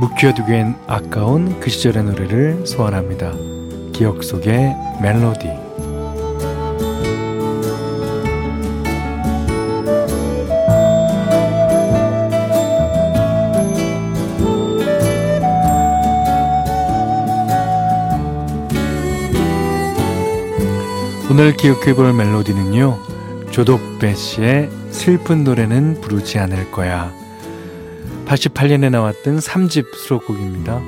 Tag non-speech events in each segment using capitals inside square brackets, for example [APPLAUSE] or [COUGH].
묵혀두기엔 아까운 그 시절의 노래를 소환합니다. 기억 속의 멜로디. 오늘 기억해 볼 멜로디는요. 조덕배 씨의 슬픈 노래는 부르지 않을 거야. 88년에 나왔던 3집 수록곡입니다.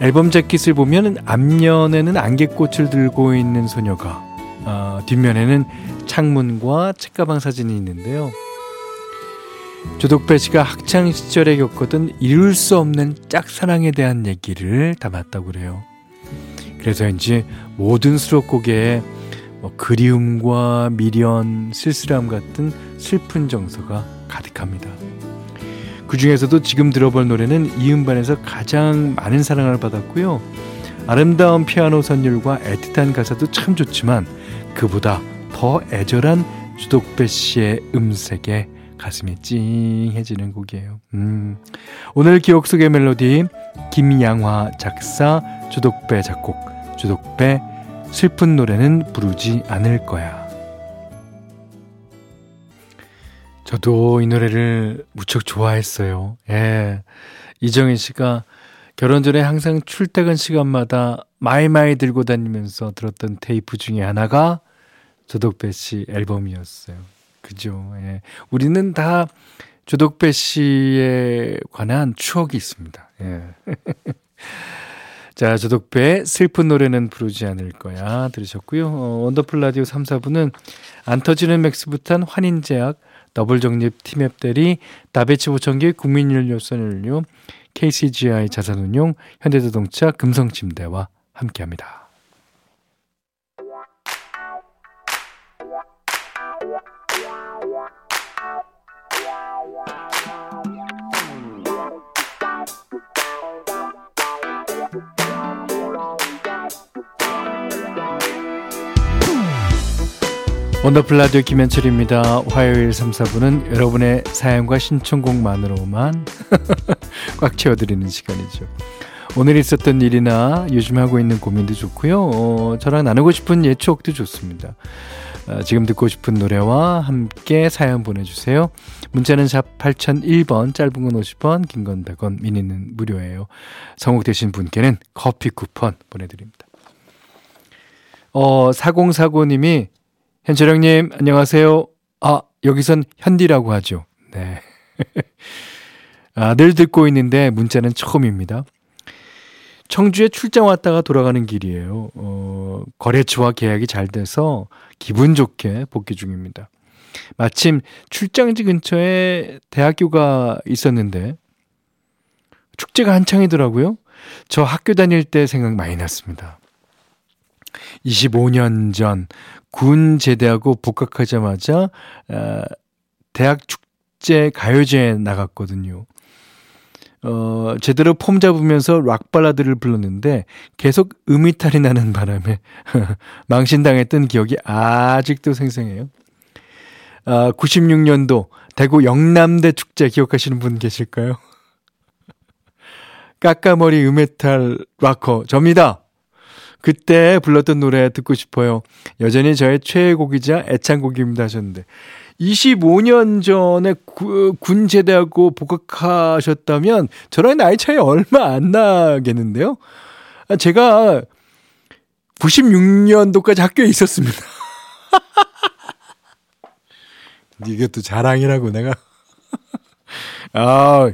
앨범 재킷을 보면 앞면에는 안개꽃을 들고 있는 소녀가 어, 뒷면에는 창문과 책가방 사진이 있는데요. 조덕배 씨가 학창 시절에 겪었던 이룰 수 없는 짝사랑에 대한 얘기를 담았다고 그래요. 그래서인지 모든 수록곡에 뭐 그리움과 미련, 쓸쓸함 같은 슬픈 정서가 가득합니다. 그 중에서도 지금 들어볼 노래는 이 음반에서 가장 많은 사랑을 받았고요. 아름다운 피아노 선율과 애틋한 가사도 참 좋지만 그보다 더 애절한 주독배 씨의 음색에 가슴이 찡해지는 곡이에요. 음. 오늘 기억 속의 멜로디 김양화 작사 조덕배 작곡 조덕배 슬픈 노래는 부르지 않을 거야. 저도 이 노래를 무척 좋아했어요. 예. 이정인 씨가 결혼 전에 항상 출퇴근 시간마다 마이마이 들고 다니면서 들었던 테이프 중에 하나가 조덕배 씨 앨범이었어요. 그죠. 예. 우리는 다 조덕배 씨에 관한 추억이 있습니다. 예. [LAUGHS] 자, 조덕배의 슬픈 노래는 부르지 않을 거야 들으셨고요. 어, 원더풀 라디오 3, 4부는 안 터지는 맥스부탄 환인제약, 더블정립 티맵 대리, 다비치 보청기 국민연료 썬연료, KCGI 자산운용, 현대자동차 금성침대와 함께합니다. 원더풀 라디오 김현철입니다. 화요일 3, 4부는 여러분의 사연과 신청곡만으로만 [LAUGHS] 꽉 채워드리는 시간이죠. 오늘 있었던 일이나 요즘 하고 있는 고민도 좋고요. 어, 저랑 나누고 싶은 예 추억도 좋습니다. 어, 지금 듣고 싶은 노래와 함께 사연 보내주세요. 문자는 샵 8001번, 짧은 건 50원, 긴 건 100원, 미니는 무료예요. 성공되신 분께는 커피 쿠폰 보내드립니다. 어, 4049님이 현철 형님, 안녕하세요. 아, 여기선 현디라고 하죠. 네. [LAUGHS] 아, 늘 듣고 있는데 문자는 처음입니다. 청주에 출장 왔다가 돌아가는 길이에요. 어, 거래처와 계약이 잘 돼서 기분 좋게 복귀 중입니다. 마침 출장지 근처에 대학교가 있었는데 축제가 한창이더라고요. 저 학교 다닐 때 생각 많이 났습니다. 25년 전 군 제대하고 복학하자마자 어, 대학 축제 가요제에 나갔거든요. 어, 제대로 폼 잡으면서 락 발라드를 불렀는데 계속 음이탈이 나는 바람에 [LAUGHS] 망신당했던 기억이 아직도 생생해요. 아, 96년도 대구 영남대 축제 기억하시는 분 계실까요? [LAUGHS] 까까머리 음메탈 락커 접니다. 그때 불렀던 노래 듣고 싶어요. 여전히 저의 최애곡이자 애창곡입니다 하셨는데 25년 전에 구, 군 제대하고 복학하셨다면 저랑 나이 차이 얼마 안 나겠는데요. 아, 제가 96년도까지 학교에 있었습니다. [LAUGHS] 이것도 자랑이라고 내가. [LAUGHS] 아,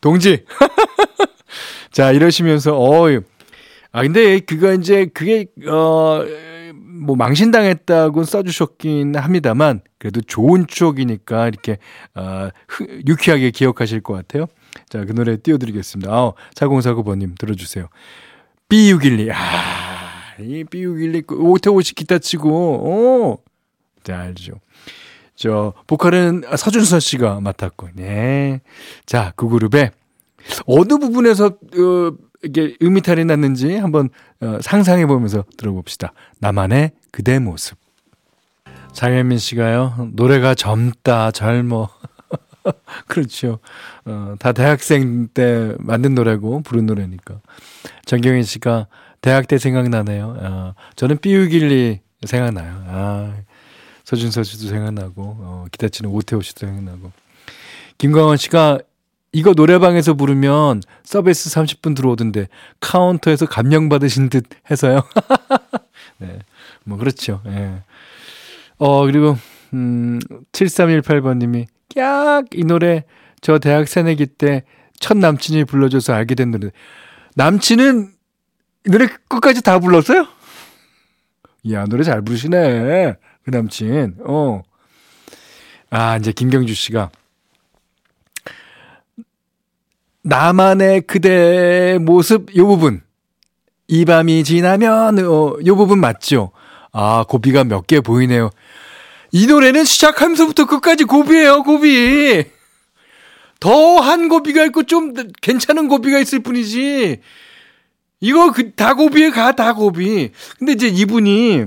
동지. [LAUGHS] 자, 이러시면서, 어, 아, 근데 그거 이제 그게, 어, 뭐 망신당했다고 써주셨긴 합니다만 그래도 좋은 추억이니까 이렇게 어, 유쾌하게 기억하실 것 같아요. 자, 그 노래 띄워드리겠습니다. 아, 4049번님 들어주세요. B612. 아, 이 B612 오태호 씨 기타 치고, 오. 자, 알죠. 저, 보컬은 서준서 씨가 맡았고, 네. 자, 그 그룹의 어느 부분에서, 어, 이게 음이탈이 났는지 한번 어, 상상해 보면서 들어봅시다. 나만의 그대 모습. 장혜민 씨가요, 노래가 젊다, 젊어. [LAUGHS] 그렇죠. 어, 다 대학생 때 만든 노래고, 부른 노래니까. 정경희 씨가 대학 때 생각나네요. 어, 저는 삐우길리 생각나요. 아, 서준서 씨도 생각나고, 어, 기타 치는 오태호 씨도 생각나고. 김광원 씨가 이거 노래방에서 부르면 서비스 30분 들어오던데 카운터에서 감명 받으신 듯 해서요. [LAUGHS] 네. 뭐 그렇죠. 예. 어, 그리고 음 7318번 님이 깍이 노래 저 대학 새내기 때 첫 남친이 불러줘서 알게 된 노래. 남친은 이 노래 끝까지 다 불렀어요? 야, 노래 잘 부르시네. 그 남친. 어. 아, 이제 김경주 씨가 나만의 그대 모습 요 부분 이 밤이 지나면 어, 요 부분 맞죠? 아 고비가 몇 개 보이네요. 이 노래는 시작하면서부터 끝까지 고비예요 고비. 더 한 고비가 있고 좀 괜찮은 고비가 있을 뿐이지. 이거 그 다 고비에 가 다 고비. 근데 이제 이분이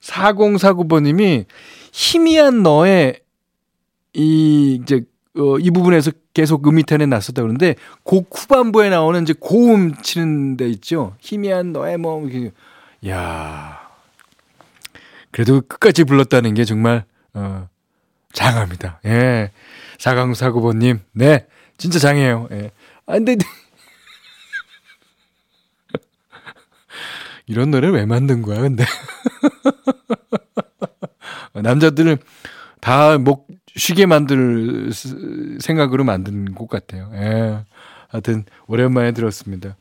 4049번님이 희미한 너의 이 이제 어, 이 부분에서 계속 음이탄에 났었다 그러는데 곡 후반부에 나오는 이제 고음 치는 데 있죠. 희미한 너의 뭐 야. 그래도 끝까지 불렀다는 게 정말 어 장합니다. 예. 사강사구번 님. 네. 진짜 장해요. 예. 아 근데 [LAUGHS] 이런 노래 왜 만든 거야, 근데? [LAUGHS] 남자들은 다 목 쉬게 만들 생각으로 만든 곡 같아요. 예. 하여튼 오랜만에 들었습니다.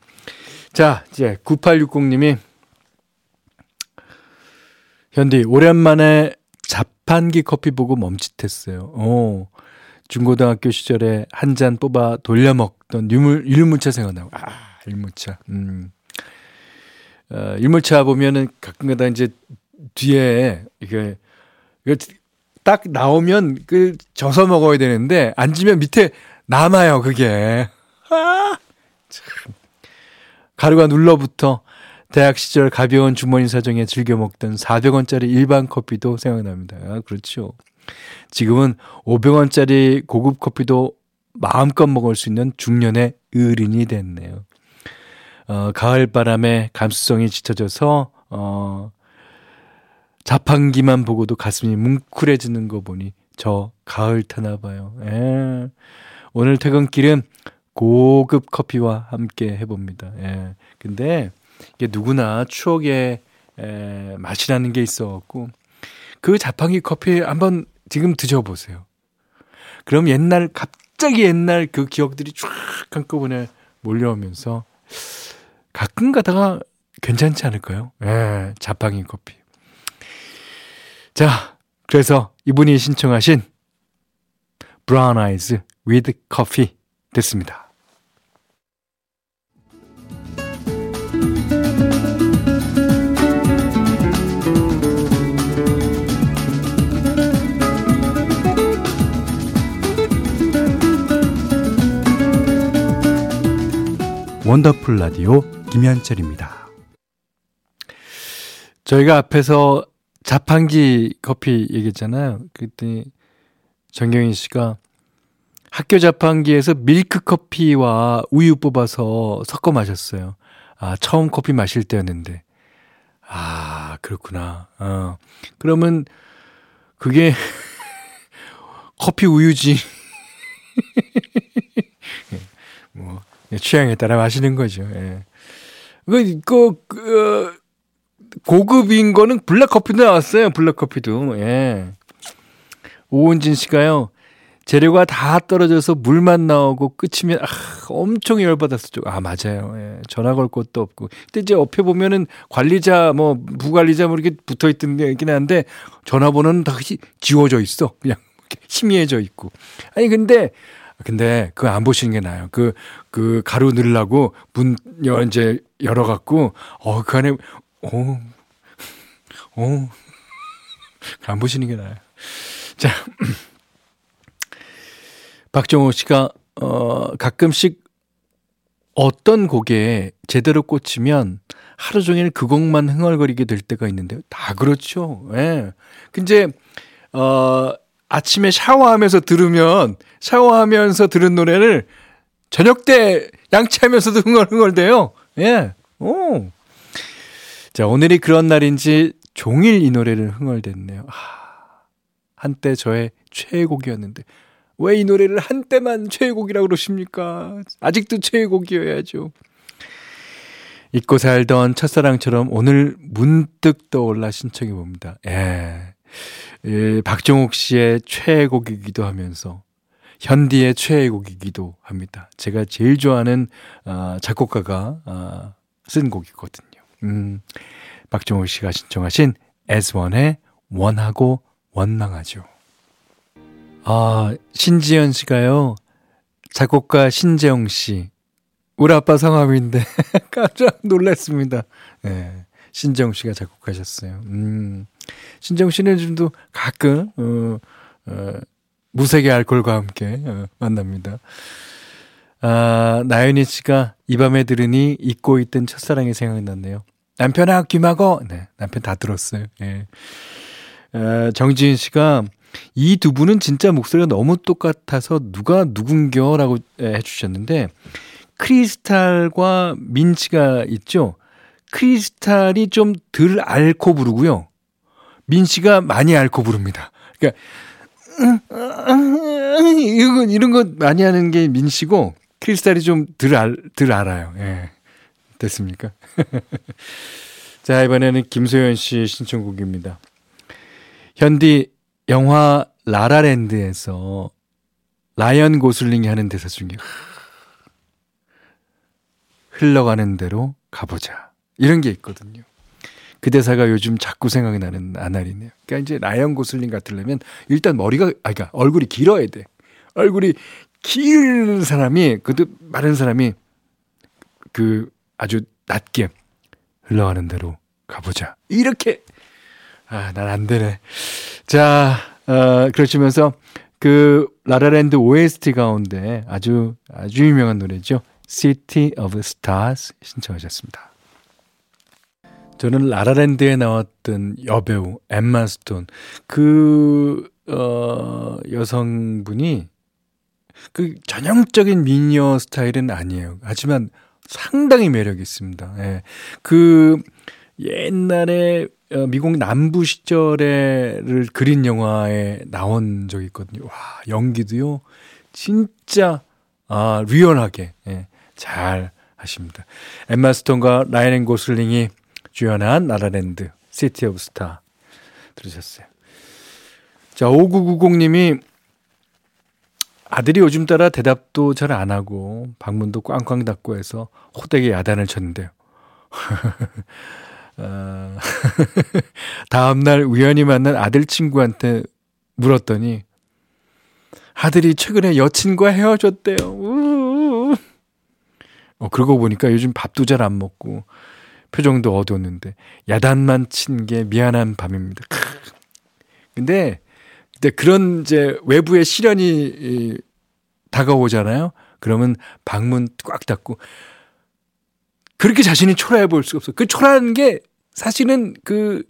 자, 이제 9860님이 현디 오랜만에 자판기 커피 보고 멈칫했어요. 어. 중고등학교 시절에 한 잔 뽑아 돌려 먹던 유물 일무차 생각나고. 아, 일무차. 음. 어, 일무차 보면은 가끔가다 이제 뒤에 이게 딱 나오면 그 져서 먹어야 되는데 앉으면 밑에 남아요 그게. 아, 참. 가루가 눌러붙어 대학 시절 가벼운 주머니 사정에 즐겨 먹던 400원짜리 일반 커피도 생각납니다. 아, 그렇죠. 지금은 500원짜리 고급 커피도 마음껏 먹을 수 있는 중년의 의린이 됐네요. 어, 가을 바람에 감수성이 짙어져서 어, 자판기만 보고도 가슴이 뭉클해지는 거 보니 저 가을 타나 봐요. 예. 오늘 퇴근길은 고급 커피와 함께 해봅니다. 예. 근데 이게 누구나 추억의 에, 맛이라는 게 있어갖고 그 자판기 커피 한번 지금 드셔보세요. 그럼 옛날 갑자기 옛날 그 기억들이 쫙 한꺼번에 몰려오면서 가끔 가다가 괜찮지 않을까요? 예, 자판기 커피. 자, 그래서 이분이 신청하신 브라운 아이즈 with coffee 됐습니다. 원더풀 라디오 김현철입니다. 저희가 앞에서 자판기 커피 얘기했잖아요. 그때 정경희 씨가 학교 자판기에서 밀크 커피와 우유 뽑아서 섞어 마셨어요. 아, 처음 커피 마실 때였는데. 아, 그렇구나. 어. 그러면 그게 [LAUGHS] 커피 우유지. [LAUGHS] 뭐 취향에 따라 마시는 거죠. 예. 그, 그, 그, 고급인 거는 블랙커피도 나왔어요. 블랙커피도. 예. 오은진 씨가요. 재료가 다 떨어져서 물만 나오고 끝이면 아, 엄청 열받았었죠. 아 맞아요. 예, 전화 걸 곳도 없고. 근데 이제 옆에 보면은 관리자 뭐 부관리자 뭐 이렇게 붙어 있던 게 있긴 한데 전화번호는 다 지워져 있어. 그냥 희미해져 있고. 아니 근데 근데 그거 안 보시는 게 나아요. 그, 그 가루 넣으려고 문, 열, 이제 열어갖고, 어, 그 안에, 어, 어, 안 보시는 게 나아요. 자, 박정호 씨가, 어, 가끔씩 어떤 곡에 제대로 꽂히면 하루 종일 그 곡만 흥얼거리게 될 때가 있는데요. 다 그렇죠. 예. 네. 근데, 어, 아침에 샤워하면서 들으면 샤워하면서 들은 노래를 저녁 때 양치하면서도 흥얼흥얼대요. 예. 오. 자, 오늘이 그런 날인지 종일 이 노래를 흥얼댔네요. 하, 한때 저의 최애곡이었는데 왜 이 노래를 한때만 최애곡이라고 그러십니까? 아직도 최애곡이어야죠. 잊고 살던 첫사랑처럼 오늘 문득 떠올라 신청해 봅니다. 예. 예, 박정욱 씨의 최애곡이기도 하면서 현디의 최애곡이기도 합니다. 제가 제일 좋아하는 어, 작곡가가 어, 쓴 곡이거든요. 음, 박정욱 씨가 신청하신 S1의 원하고 원망하죠. 아, 신지연 씨가요. 작곡가 신재영 씨. 우리 아빠 성함인데 [LAUGHS] 깜짝 놀랐습니다. 네, 신재영 씨가 작곡하셨어요. 음. 신정 씨는 좀도 가끔 어, 어, 무색의 알콜과 함께 어, 만납니다. 아, 나연희 씨가 이 밤에 들으니 잊고 있던 첫사랑이 생각났네요. 남편아 귀마고 네, 남편 다 들었어요. 예. 아, 정지인 씨가 이 두 분은 진짜 목소리가 너무 똑같아서 누가 누군겨라고 해주셨는데 크리스탈과 민치가 있죠. 크리스탈이 좀 덜 앓고 부르고요. 민 씨가 많이 앓고 부릅니다. 그러니까 이런 거 많이 하는 게 민 씨고 크리스탈이 좀덜 알, 덜 알아요. 예. 됐습니까? [LAUGHS] 자, 이번에는 김소연 씨의 신청곡입니다. 현디 영화 라라랜드에서 라이언 고슬링이 하는 대사 중에 흘러가는 대로 가보자. 이런 게 있거든요. 그 대사가 요즘 자꾸 생각이 나는 나날이네요. 그러니까 이제 라이언 고슬링 같으려면 일단 머리가 아 그러니까 얼굴이 길어야 돼. 얼굴이 긴 사람이 그도 마른 사람이 그 아주 낮게 흘러가는 대로 가보자. 이렇게 아, 난 안 되네. 자, 어, 그러시면서 그 라라랜드 OST 가운데 아주 아주 유명한 노래죠. City of Stars 신청하셨습니다. 저는 라라랜드에 나왔던 여배우 엠마 스톤 그 어, 여성분이 그 전형적인 미녀 스타일은 아니에요. 하지만 상당히 매력이 있습니다. 예. 그 옛날에 어, 미국 남부 시절에를 그린 영화에 나온 적이 있거든요. 와, 연기도요. 진짜 아, 리얼하게 예, 잘 하십니다. 엠마 스톤과 라이언 고슬링이 주연한 La La Land, City of Stars 들으셨어요. 자, 5990님이 아들이 요즘 따라 대답도 잘 안 하고 방문도 꽝꽝 닫고 해서 호되게 야단을 쳤는데요. [LAUGHS] 어, [LAUGHS] 다음날 우연히 만난 아들 친구한테 물었더니 아들이 최근에 여친과 헤어졌대요. 어, 그러고 보니까 요즘 밥도 잘 안 먹고 표정도 어두웠는데 야단만 친 게 미안한 밤입니다. [LAUGHS] 근데 근데 그런 이제 외부의 시련이 다가오잖아요. 그러면 방문 꽉 닫고 그렇게 자신이 초라해 보일 수가 없어. 그 초라한 게 사실은 그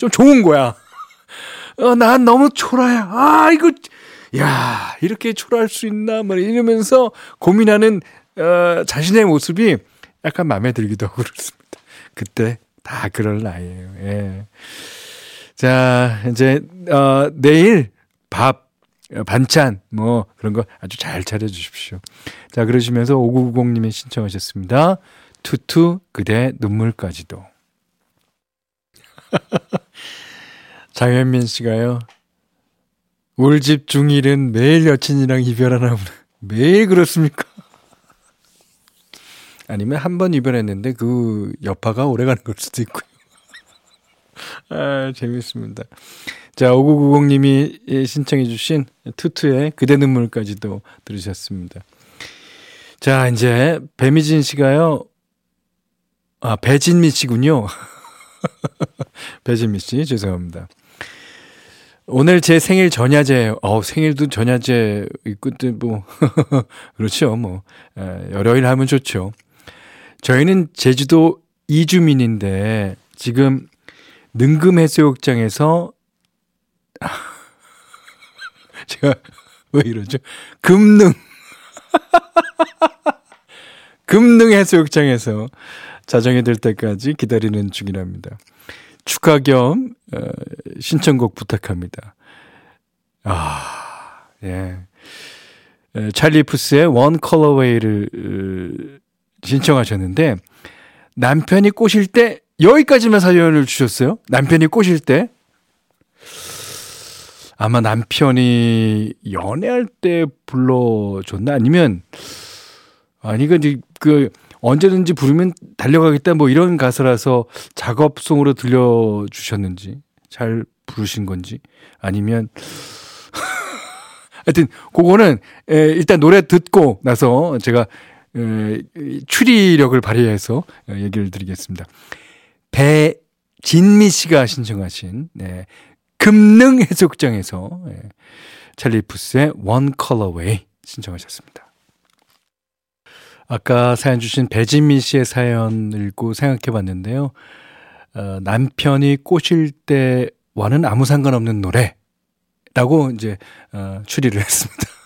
좀 좋은 거야. [LAUGHS] 어, 난 너무 초라해. 아, 이거 야, 이렇게 초라할 수 있나? 막 이러면서 고민하는 어, 자신의 모습이 약간 마음에 들기도 하고 그렇습니다. 그때 다 그럴 나이에요. 예. 자, 이제, 어, 내일 밥, 반찬, 뭐, 그런 거 아주 잘 차려주십시오. 자, 그러시면서 5990님이 신청하셨습니다. 투투, 그대 눈물까지도. [LAUGHS] 장현민 씨가요. 울집 중일은 매일 여친이랑 이별하나 보다. 매일 그렇습니까? [LAUGHS] 아니면 한 번 이별했는데 그 여파가 오래 가는 걸 수도 있고요. 아, 재밌습니다. 자, 5990님이 신청해주신 투투의 그대 눈물까지도 들으셨습니다. 자, 이제 배미진 씨가요. 아, 배진미 씨군요. [LAUGHS] 배진미 씨, 죄송합니다. 오늘 제 생일 전야제, 어, 생일도 전야제 있고, 뭐, [LAUGHS] 그렇죠, 뭐, 열흘 하면 좋죠. 저희는 제주도 이주민인데, 지금 능금해수욕장에서, [LAUGHS] 제가 왜 이러죠? 금능. [LAUGHS] 금능 해수욕장에서 자정이 될 때까지 기다리는 중이랍니다. 축하 겸 어, 신청곡 부탁합니다. 아, 예. 찰리 푸스의 원 컬러웨이를 어, 신청하셨는데 남편이 꼬실 때 여기까지만 사연을 주셨어요. 남편이 꼬실 때 아마 남편이 연애할 때 불러줬나 아니면 아니 그그 언제든지 부르면 달려가겠다 뭐 이런 가사라서 작업송으로 들려주셨는지 잘 부르신 건지 아니면 [LAUGHS] 하여튼 그거는 에, 일단 노래 듣고 나서 제가 에, 추리력을 발휘해서 얘기를 드리겠습니다. 배진미 씨가 신청하신 네, 금능 해수욕장에서 예, 찰리 푸스의 One Colorway 신청하셨습니다. 아까 사연 주신 배진미 씨의 사연 읽고 생각해 봤는데요. 어, 남편이 꼬실 때와는 아무 상관없는 노래라고 이제 어, 추리를 했습니다.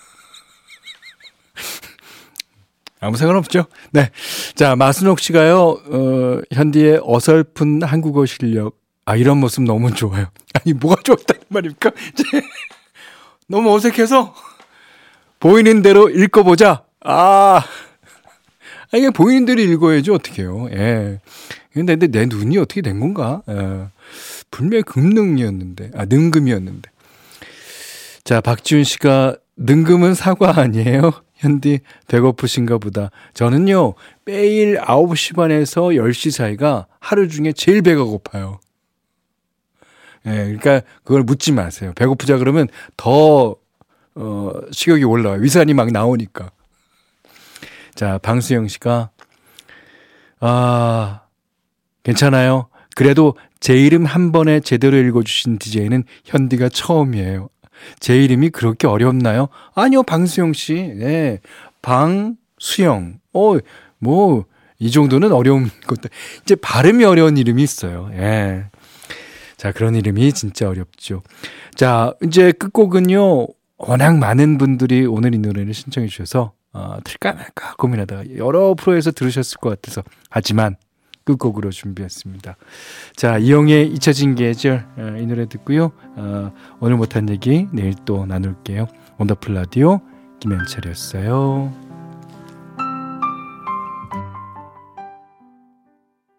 아무 상관없죠. 네. 자, 마순옥 씨가요, 어, 현디의 어설픈 한국어 실력, 아, 이런 모습 너무 좋아요. [LAUGHS] 아니, 뭐가 좋았다는 말입니까? [LAUGHS] 너무 어색해서 보이는 대로 읽어보자. 아, 아 이게 보이는 대로 읽어야죠. 어떡해요. 예. 근데, 근데 내 눈이 어떻게 된 건가? 예. 분명히 금능이었는데, 아, 능금이었는데. 자, 박지훈 씨가 능금은 사과 아니에요? 현디 배고프신가 보다. 저는요, 매일 9시 반에서 10시 사이가 하루 중에 제일 배가 고파요. 예, 그러니까 그걸 묻지 마세요. 배고프자 그러면 더, 어, 식욕이 올라와요. 위산이 막 나오니까. 자, 방수영 씨가, 아, 괜찮아요. 그래도 제 이름 한 번에 제대로 읽어주신 DJ는 현디가 처음이에요. 제 이름이 그렇게 어렵나요? 아니요, 방수영 씨. 네. 방수영. 어, 뭐, 이 정도는 어려운 [LAUGHS] 것도. 이제 발음이 어려운 이름이 있어요. 예. 자, 그런 이름이 진짜 어렵죠. 자, 이제 끝곡은요, 워낙 많은 분들이 오늘 이 노래를 신청해 주셔서, 어, 틀까 말까 고민하다가 여러 프로에서 들으셨을 것 같아서, 하지만 끝곡으로 준비했습니다. 자, 이영의 잊혀진 계절, 어, 이 노래 듣고요. 어, 오늘 못한 얘기 내일 또 나눌게요. 원더풀 라디오 김현철이었어요.